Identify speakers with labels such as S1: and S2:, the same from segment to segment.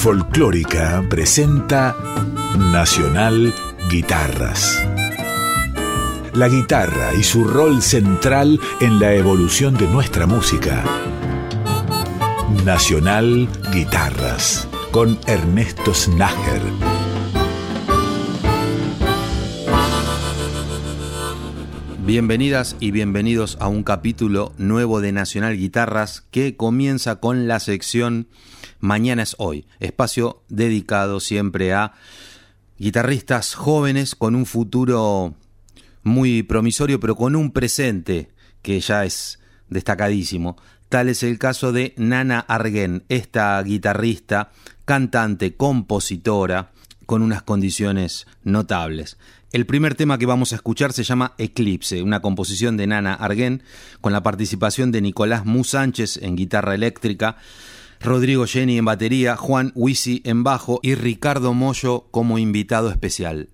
S1: Folclórica presenta Nacional Guitarras. La guitarra y su rol central en la evolución de nuestra música. Nacional Guitarras con Ernesto Snager.
S2: Bienvenidas y bienvenidos a un capítulo nuevo de Nacional Guitarras que comienza con la sección Mañana es hoy, espacio dedicado siempre a guitarristas jóvenes con un futuro muy promisorio, pero con un presente que ya es destacadísimo. Tal es el caso de Nana Argen, esta guitarrista, cantante, compositora, con unas condiciones notables. El primer tema que vamos a escuchar se llama Eclipse, una composición de Nana Argen, con la participación de Nicolás Mu Sánchez en guitarra eléctrica, Rodrigo Jenny en batería, Juan Wisi en bajo y Ricardo Moyo como invitado especial.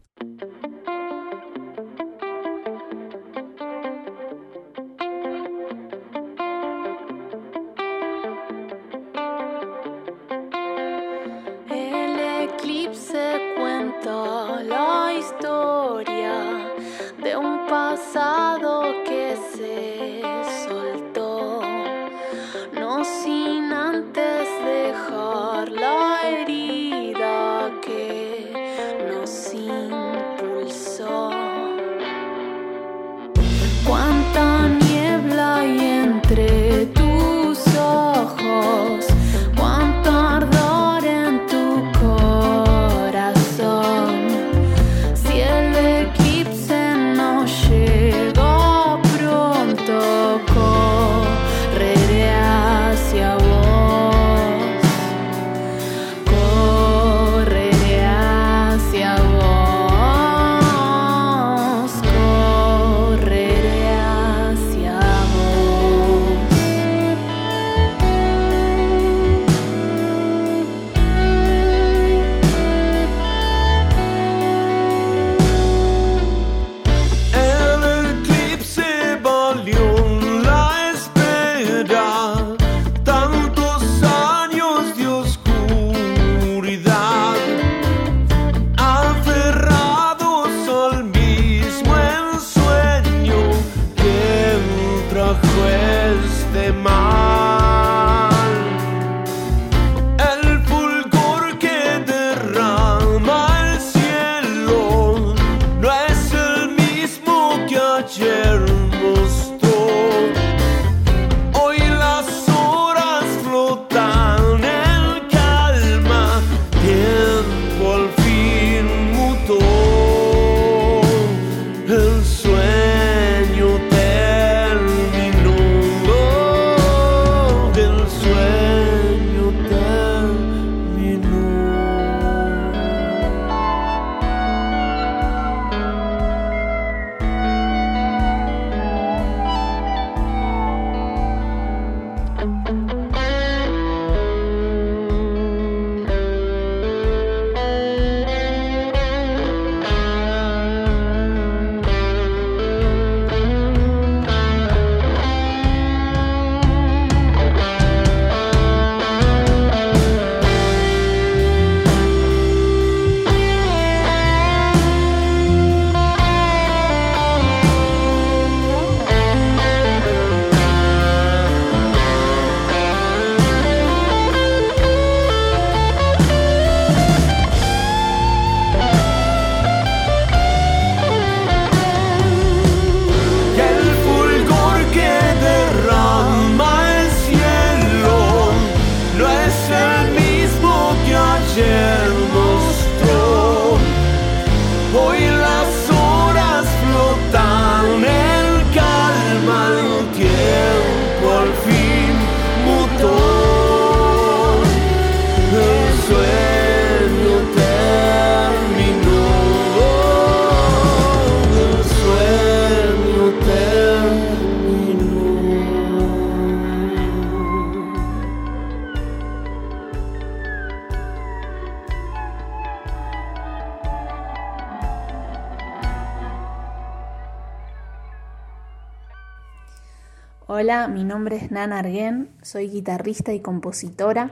S3: Arguén, soy guitarrista y compositora.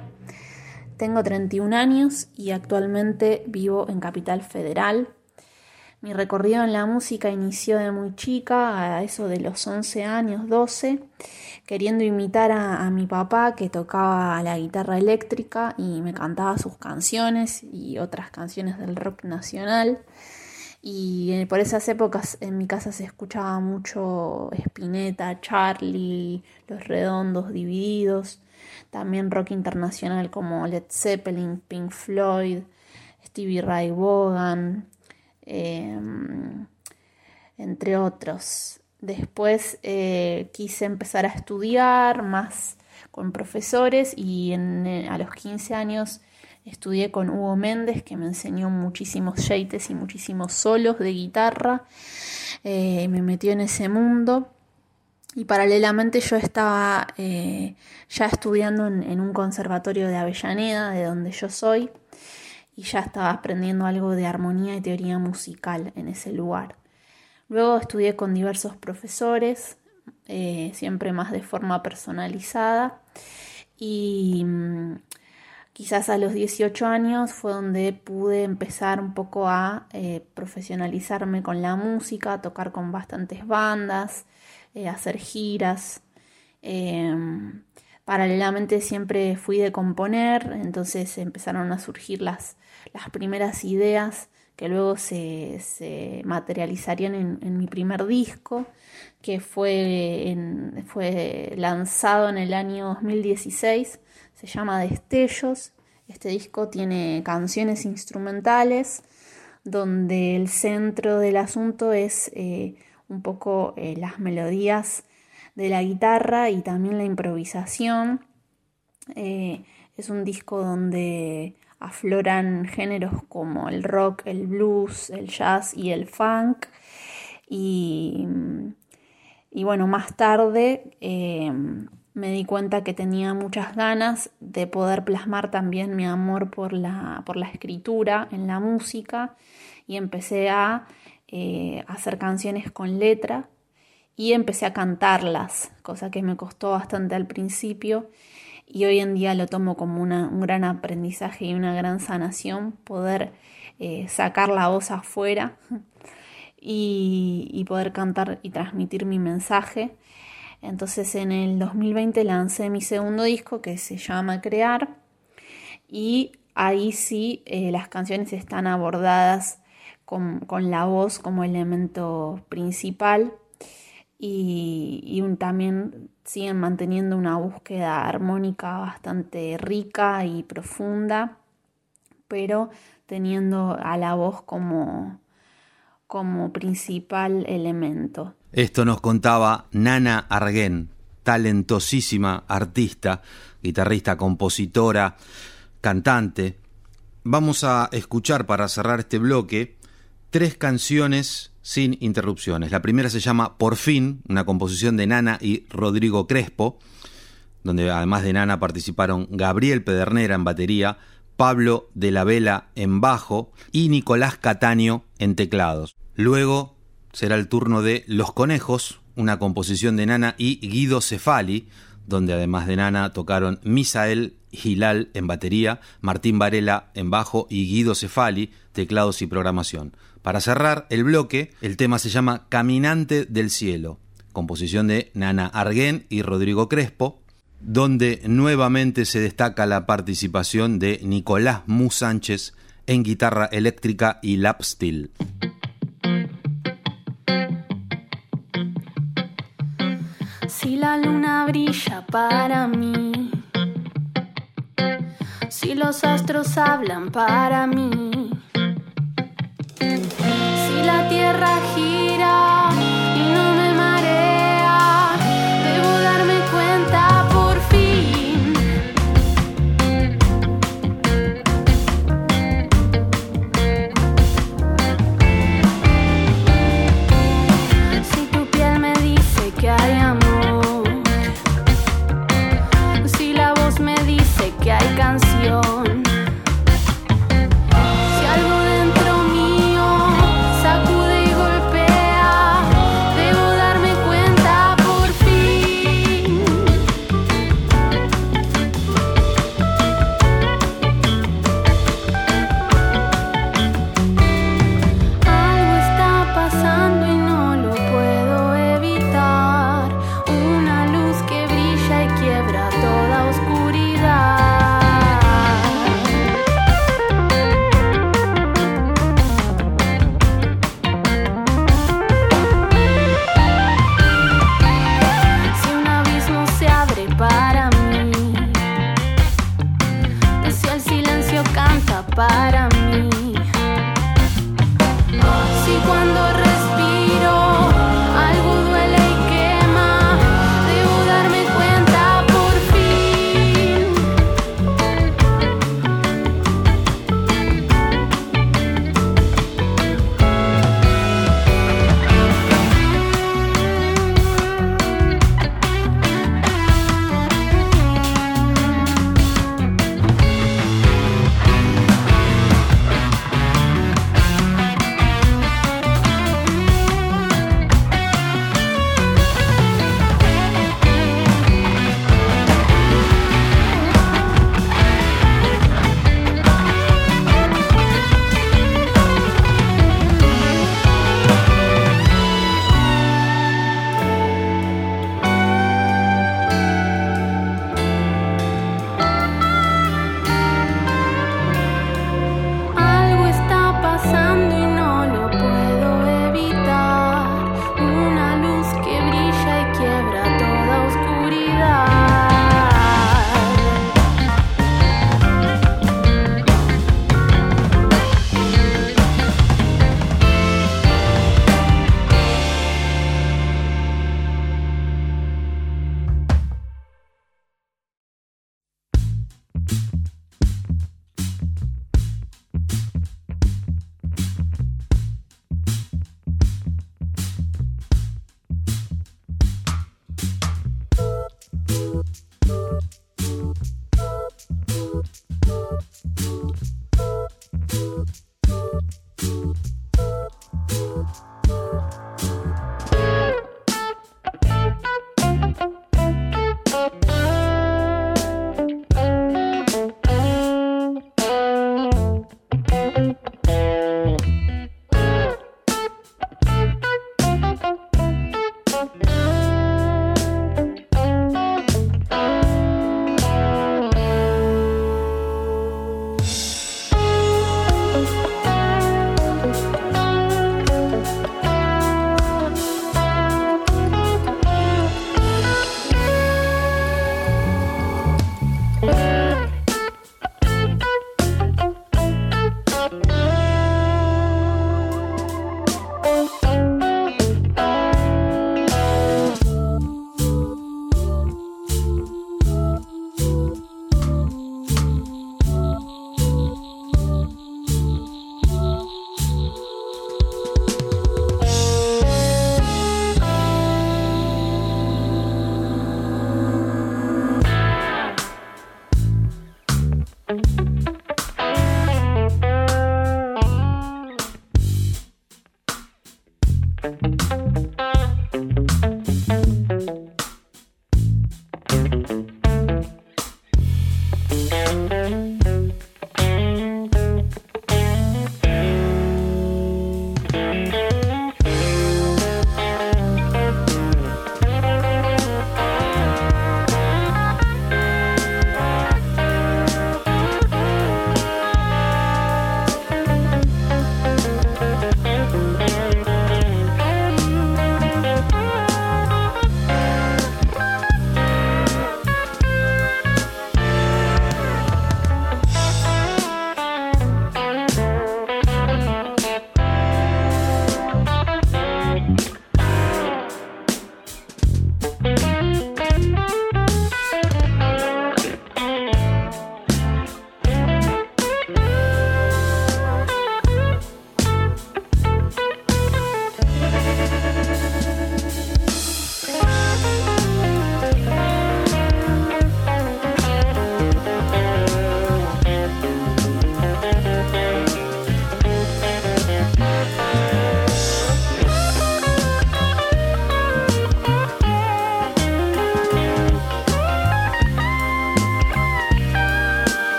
S3: tengo 31 años y actualmente vivo en Capital Federal. Mi recorrido en la música inició de muy chica, a eso de los 11 años, 12, queriendo imitar a, mi papá que tocaba la guitarra eléctrica y me cantaba sus canciones y otras canciones del rock nacional. Y eh, por esas épocas en mi casa se escuchaba mucho Spinetta, Charlie, Los Redondos Divididos, también rock internacional como Led Zeppelin, Pink Floyd, Stevie Ray Vaughan, em, entre otros. Después eh, quise empezar a estudiar más con profesores y eh, a los 15 años Estudié con Hugo Méndez, que me enseñó muchísimos yates y muchísimos solos de guitarra. Eh, me metió en ese mundo. Y paralelamente yo estaba eh, ya estudiando en, un conservatorio de Avellaneda, de donde yo soy, y ya estaba aprendiendo algo de armonía y teoría musical en ese lugar. Luego estudié con diversos profesores, eh, siempre más de forma personalizada, y mm, Quizás a los 18 años fue donde pude empezar un poco a eh, profesionalizarme con la música, a tocar con bastantes bandas, eh, hacer giras. Em, paralelamente siempre fui de componer, entonces empezaron a surgir las, las primeras ideas que luego se, materializarían en, mi primer disco, que fue, fue lanzado en el año 2016 se llama Destellos. Este disco tiene canciones instrumentales donde el centro del asunto es eh, un poco eh, las melodías de la guitarra y también la improvisación. Eh, es un disco donde afloran géneros como el rock, el blues, el jazz y el funk. Y, y bueno, más tarde me di cuenta que tenía muchas ganas de poder plasmar también mi amor por la, por la escritura en la música y empecé a eh, hacer canciones con letra y empecé a cantarlas, cosa que me costó bastante al principio y hoy en día lo tomo como un gran aprendizaje y una gran sanación poder eh, sacar la voz afuera y, y poder cantar y transmitir mi mensaje entonces en el 2020 lancé mi segundo disco que se llama Crear y ahí sí eh, las canciones están abordadas con, la voz como elemento principal y, también siguen manteniendo una búsqueda armónica bastante rica y profunda, pero teniendo a la voz como, como principal elemento.
S4: Esto nos contaba Nana Arguén, talentosísima artista, guitarrista, compositora, cantante. Vamos a escuchar para cerrar este bloque tres canciones sin interrupciones. La primera se llama Por fin, una composición de Nana y Rodrigo Crespo, donde además de Nana participaron Gabriel Pedernera en batería, Pablo de la Vela en bajo y Nicolás Cataño en teclados. Luego será el turno de Los Conejos, una composición de Nana y Guido Cefali, donde además de Nana tocaron Misael Gilal en batería, Martín Varela en bajo y Guido Cefali, teclados y programación. Para cerrar el bloque, el tema se llama Caminante del Cielo, composición de Nana Arguén y Rodrigo Crespo, donde nuevamente se destaca la participación de Nicolás Mu Sánchez en guitarra eléctrica y lap steel.
S5: Para mí, si los astros hablan para mí, si la tierra gira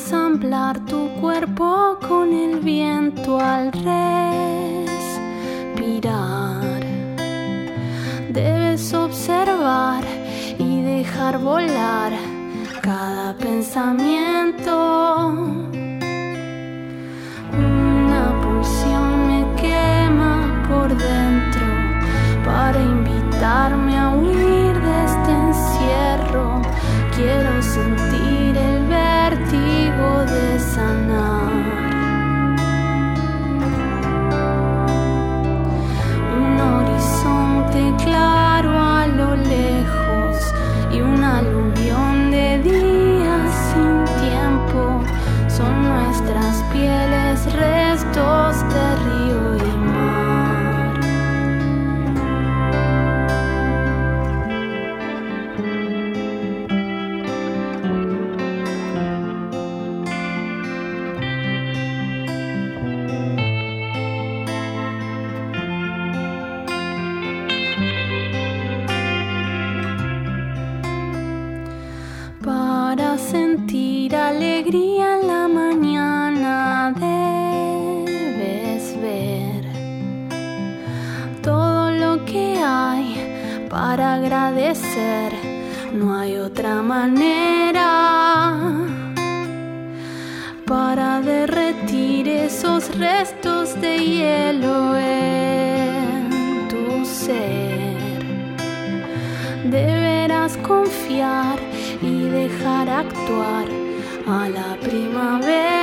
S5: ensamblar tu cuerpo con el viento al respirar. Debes observar y dejar volar cada pensamiento. Una pulsión me quema por dentro para invitarme a huir de este encierro. Quiero sentir No hay otra manera para derretir esos restos de hielo en tu ser. Deberás confiar y dejar actuar a la primavera.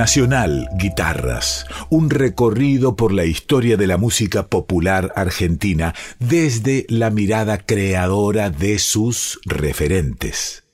S1: Nacional Guitarras, un recorrido por la historia de la música popular argentina desde la mirada creadora de sus referentes.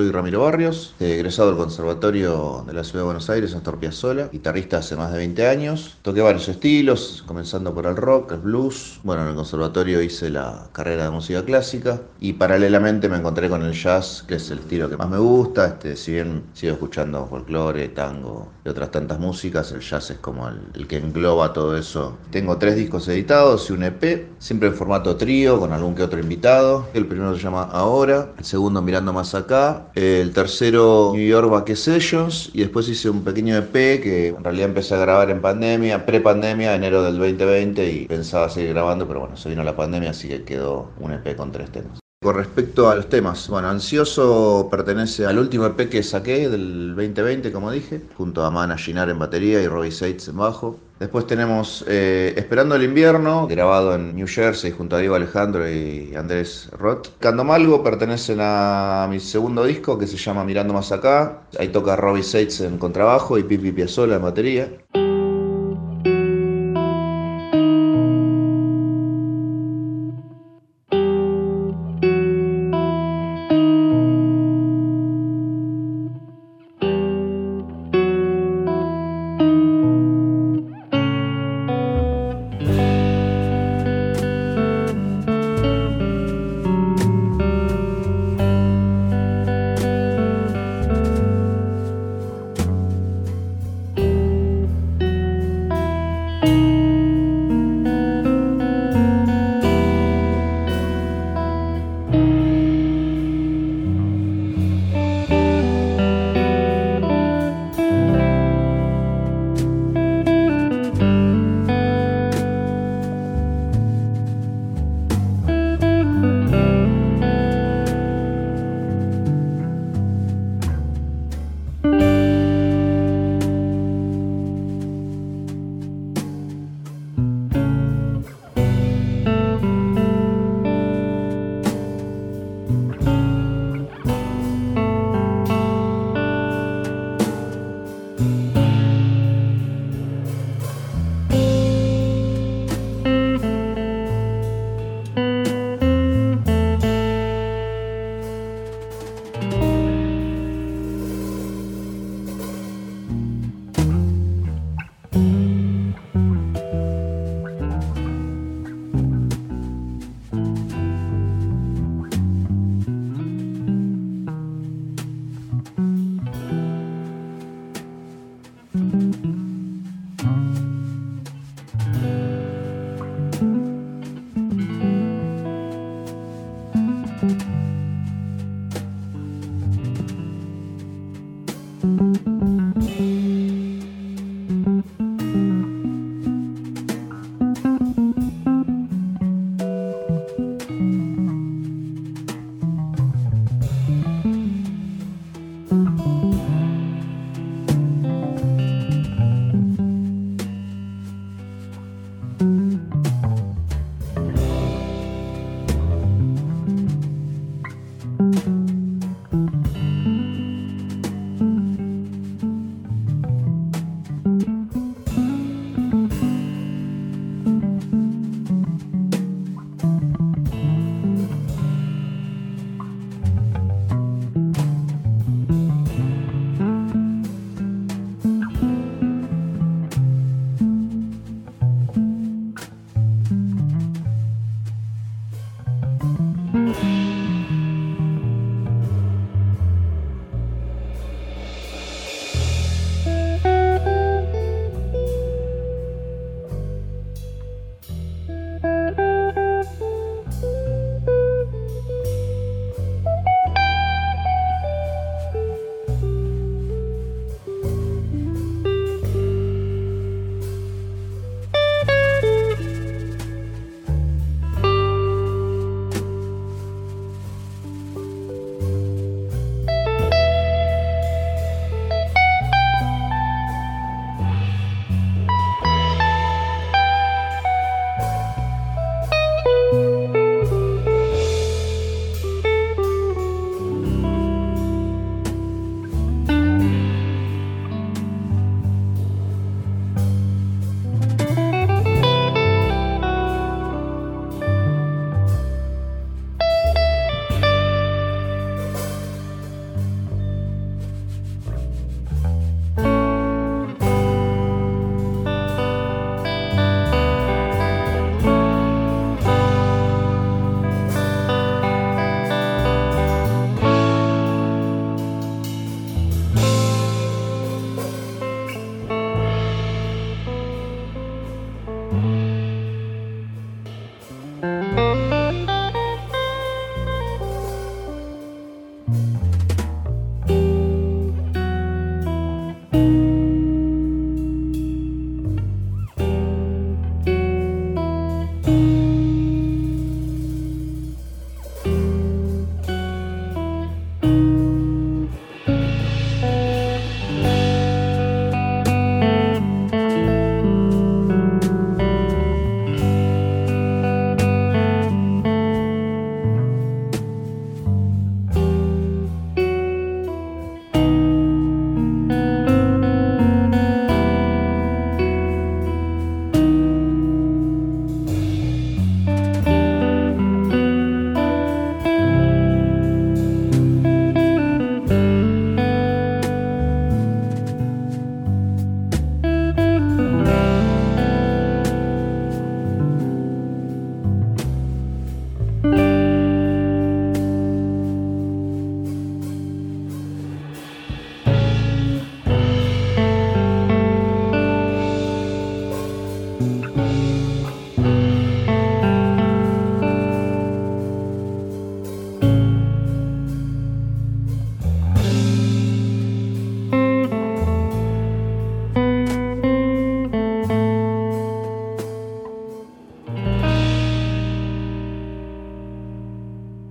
S6: Soy Ramiro Barrios, egresado del Conservatorio de la Ciudad de Buenos Aires, Astor Piazzolla, guitarrista hace más de 20 años. Toqué varios estilos, comenzando por el rock, el blues. Bueno, en el conservatorio hice la carrera de música clásica y paralelamente me encontré con el jazz, que es el estilo que más me gusta. Este, si bien sigo escuchando folclore, tango y otras tantas músicas, el jazz es como el, el que engloba todo eso. Tengo tres discos editados y un EP, siempre en formato trío, con algún que otro invitado. El primero se llama Ahora, el segundo Mirando Más Acá, el tercero New York Back Sessions y después hice un pequeño EP que en realidad empecé a grabar en pandemia, pre-pandemia, enero del 2020 y pensaba seguir grabando, pero bueno, se vino la pandemia, así que quedó un EP con tres temas. Con respecto a los temas, bueno, Ansioso pertenece al último EP que saqué del 2020, como dije, junto a Mana Ginar en batería y Robbie Seitz en bajo. Después tenemos eh, Esperando el invierno, grabado en New Jersey junto a Diego Alejandro y Andrés Roth. Candomalgo pertenecen a mi segundo disco que se llama Mirando Más Acá. Ahí toca Robbie Seitz en contrabajo y Pipi Piazzolla en batería.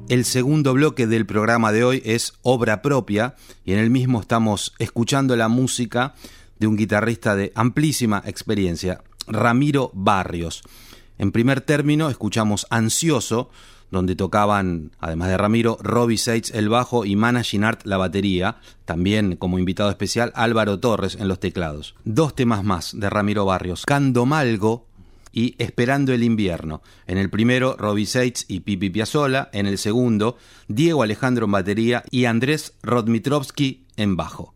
S4: El segundo bloque del programa de hoy es obra propia y en el mismo estamos escuchando la música de un guitarrista de amplísima experiencia, Ramiro Barrios. En primer término escuchamos Ansioso, donde tocaban, además de Ramiro, Robbie Seitz el bajo y Managing Art la batería, también como invitado especial Álvaro Torres en los teclados. Dos temas más de Ramiro Barrios, Candomalgo y Esperando el invierno. En el primero, Robbie Seitz y Pipi Piazzolla, en el segundo, Diego Alejandro en batería y Andrés Rodmitrovsky en bajo.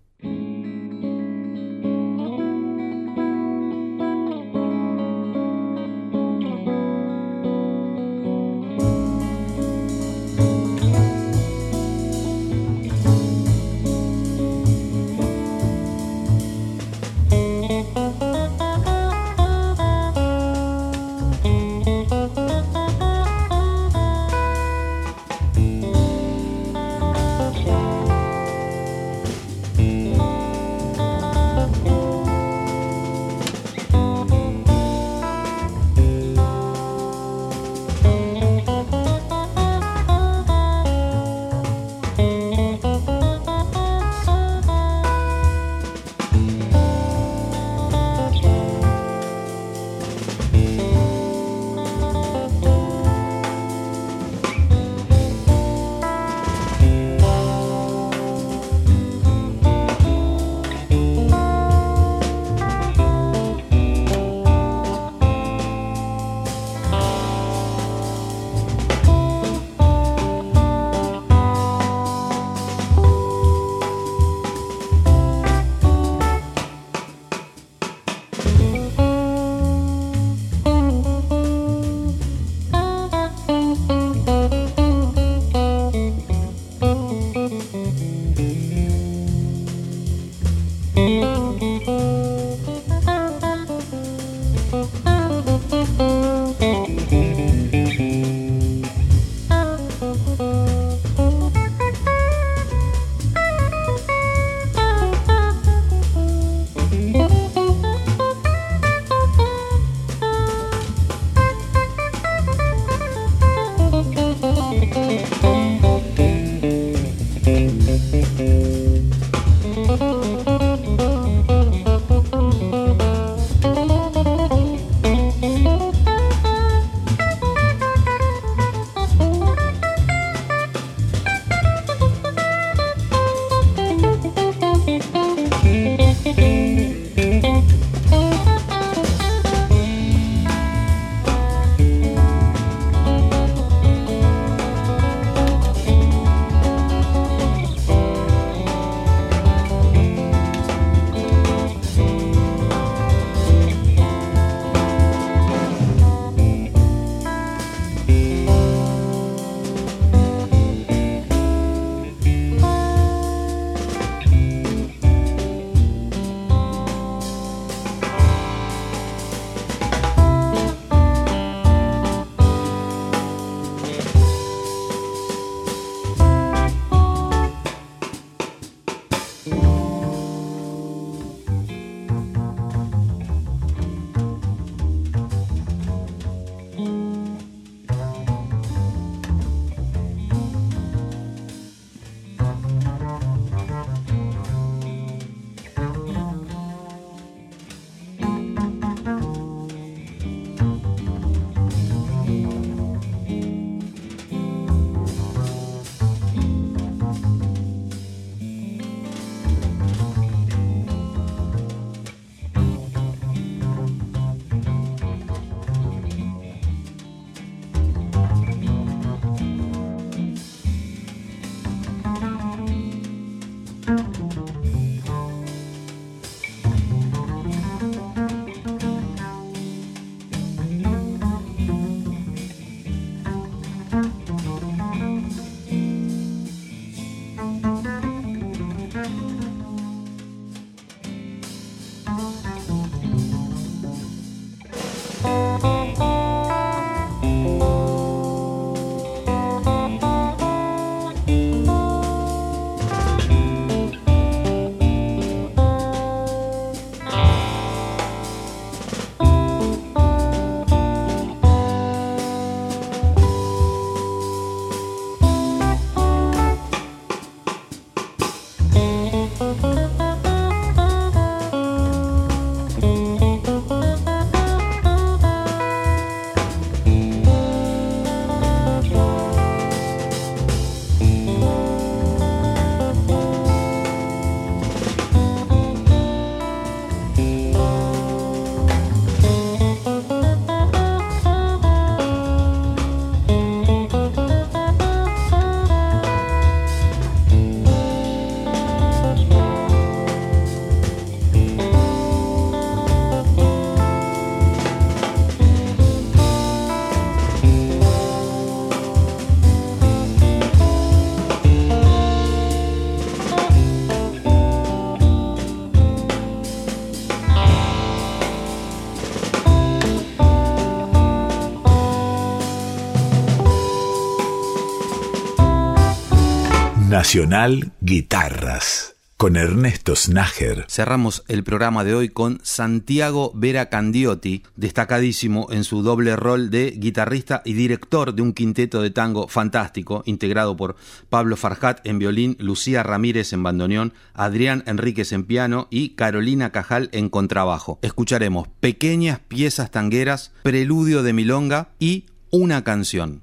S1: Nacional Guitarras con Ernesto Snager.
S4: Cerramos el programa de hoy con Santiago Vera Candiotti, destacadísimo en su doble rol de guitarrista y director de un quinteto de tango fantástico, integrado por Pablo Farjat en violín, Lucía Ramírez en bandoneón, Adrián Enríquez en piano y Carolina Cajal en contrabajo. Escucharemos pequeñas piezas tangueras, preludio de milonga y una canción.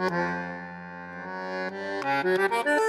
S4: Thank you.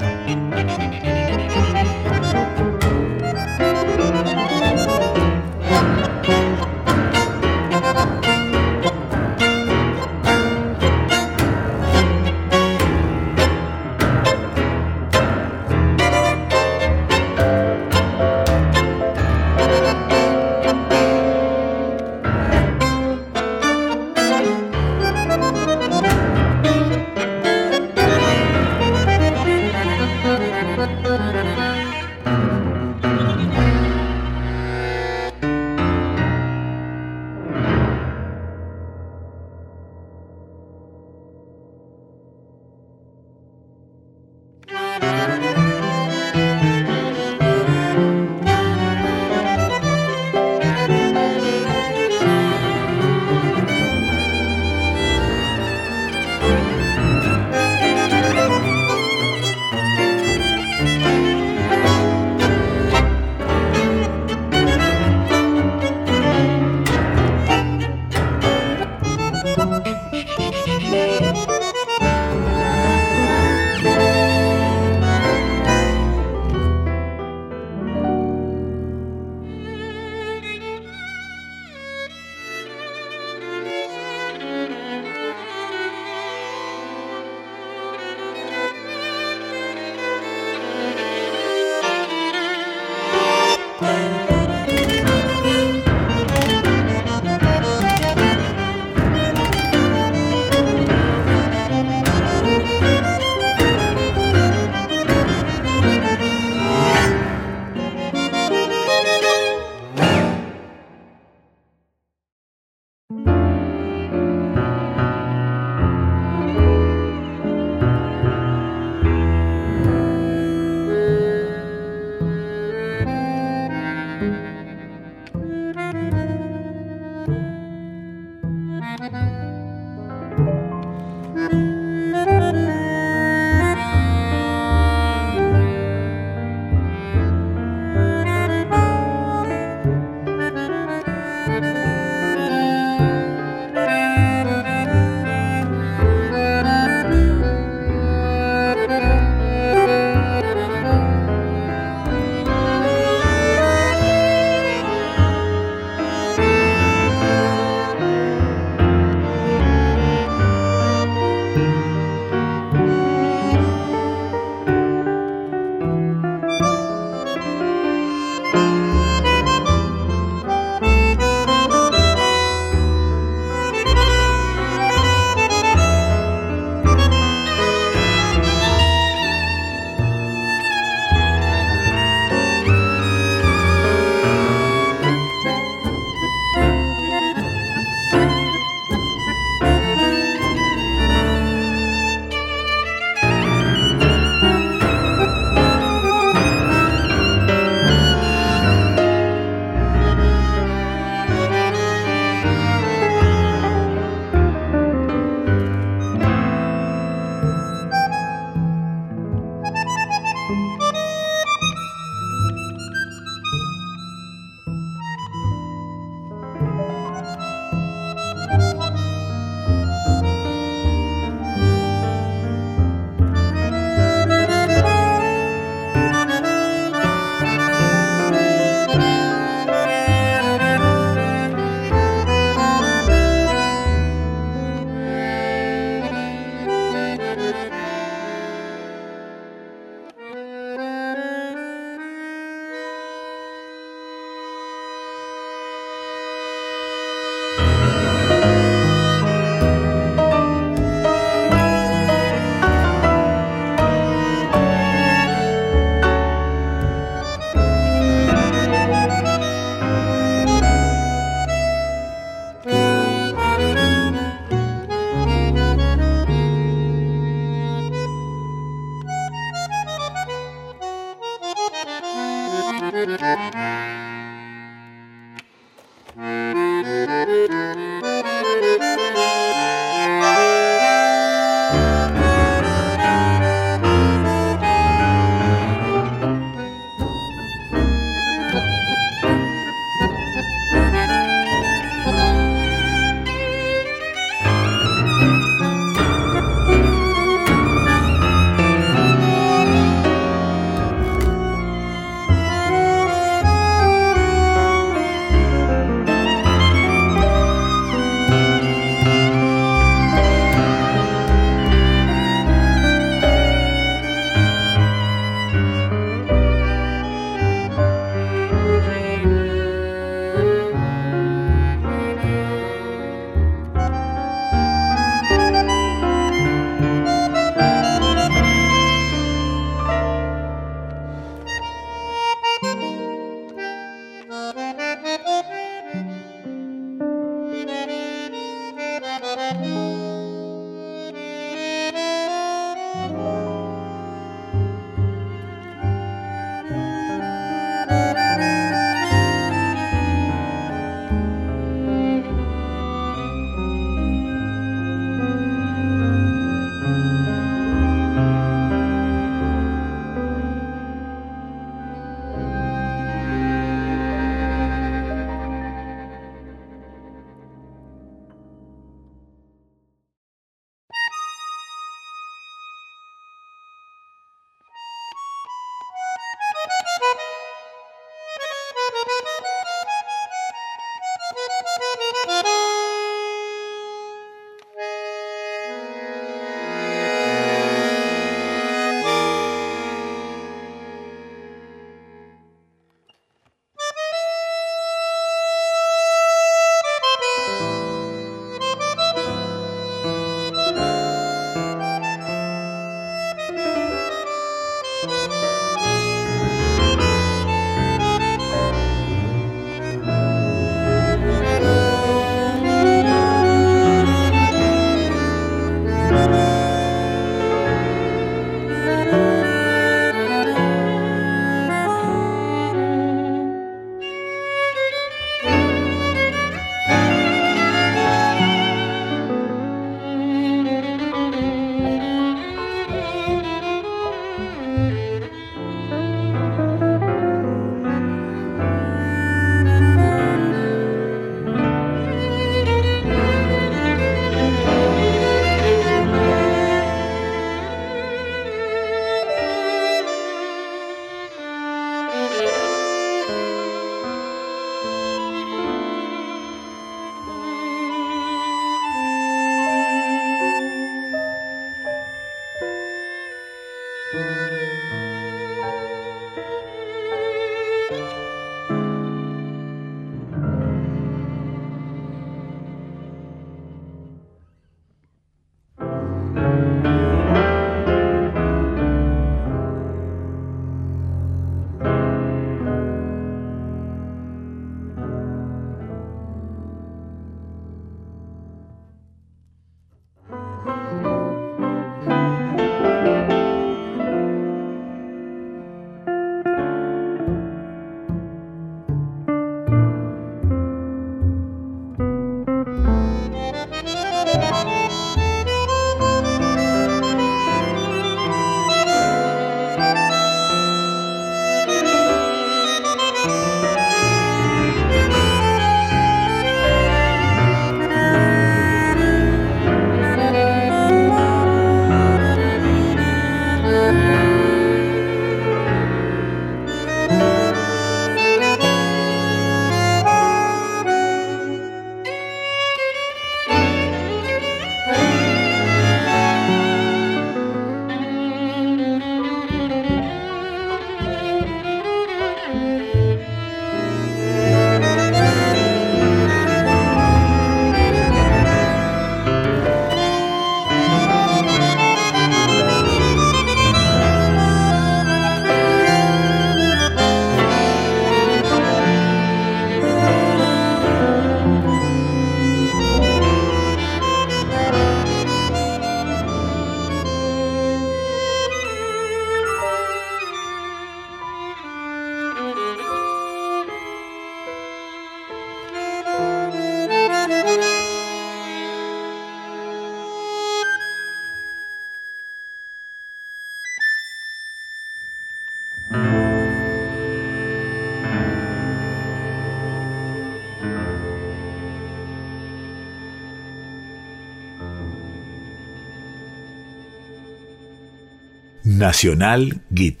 S1: Nacional Guitarra.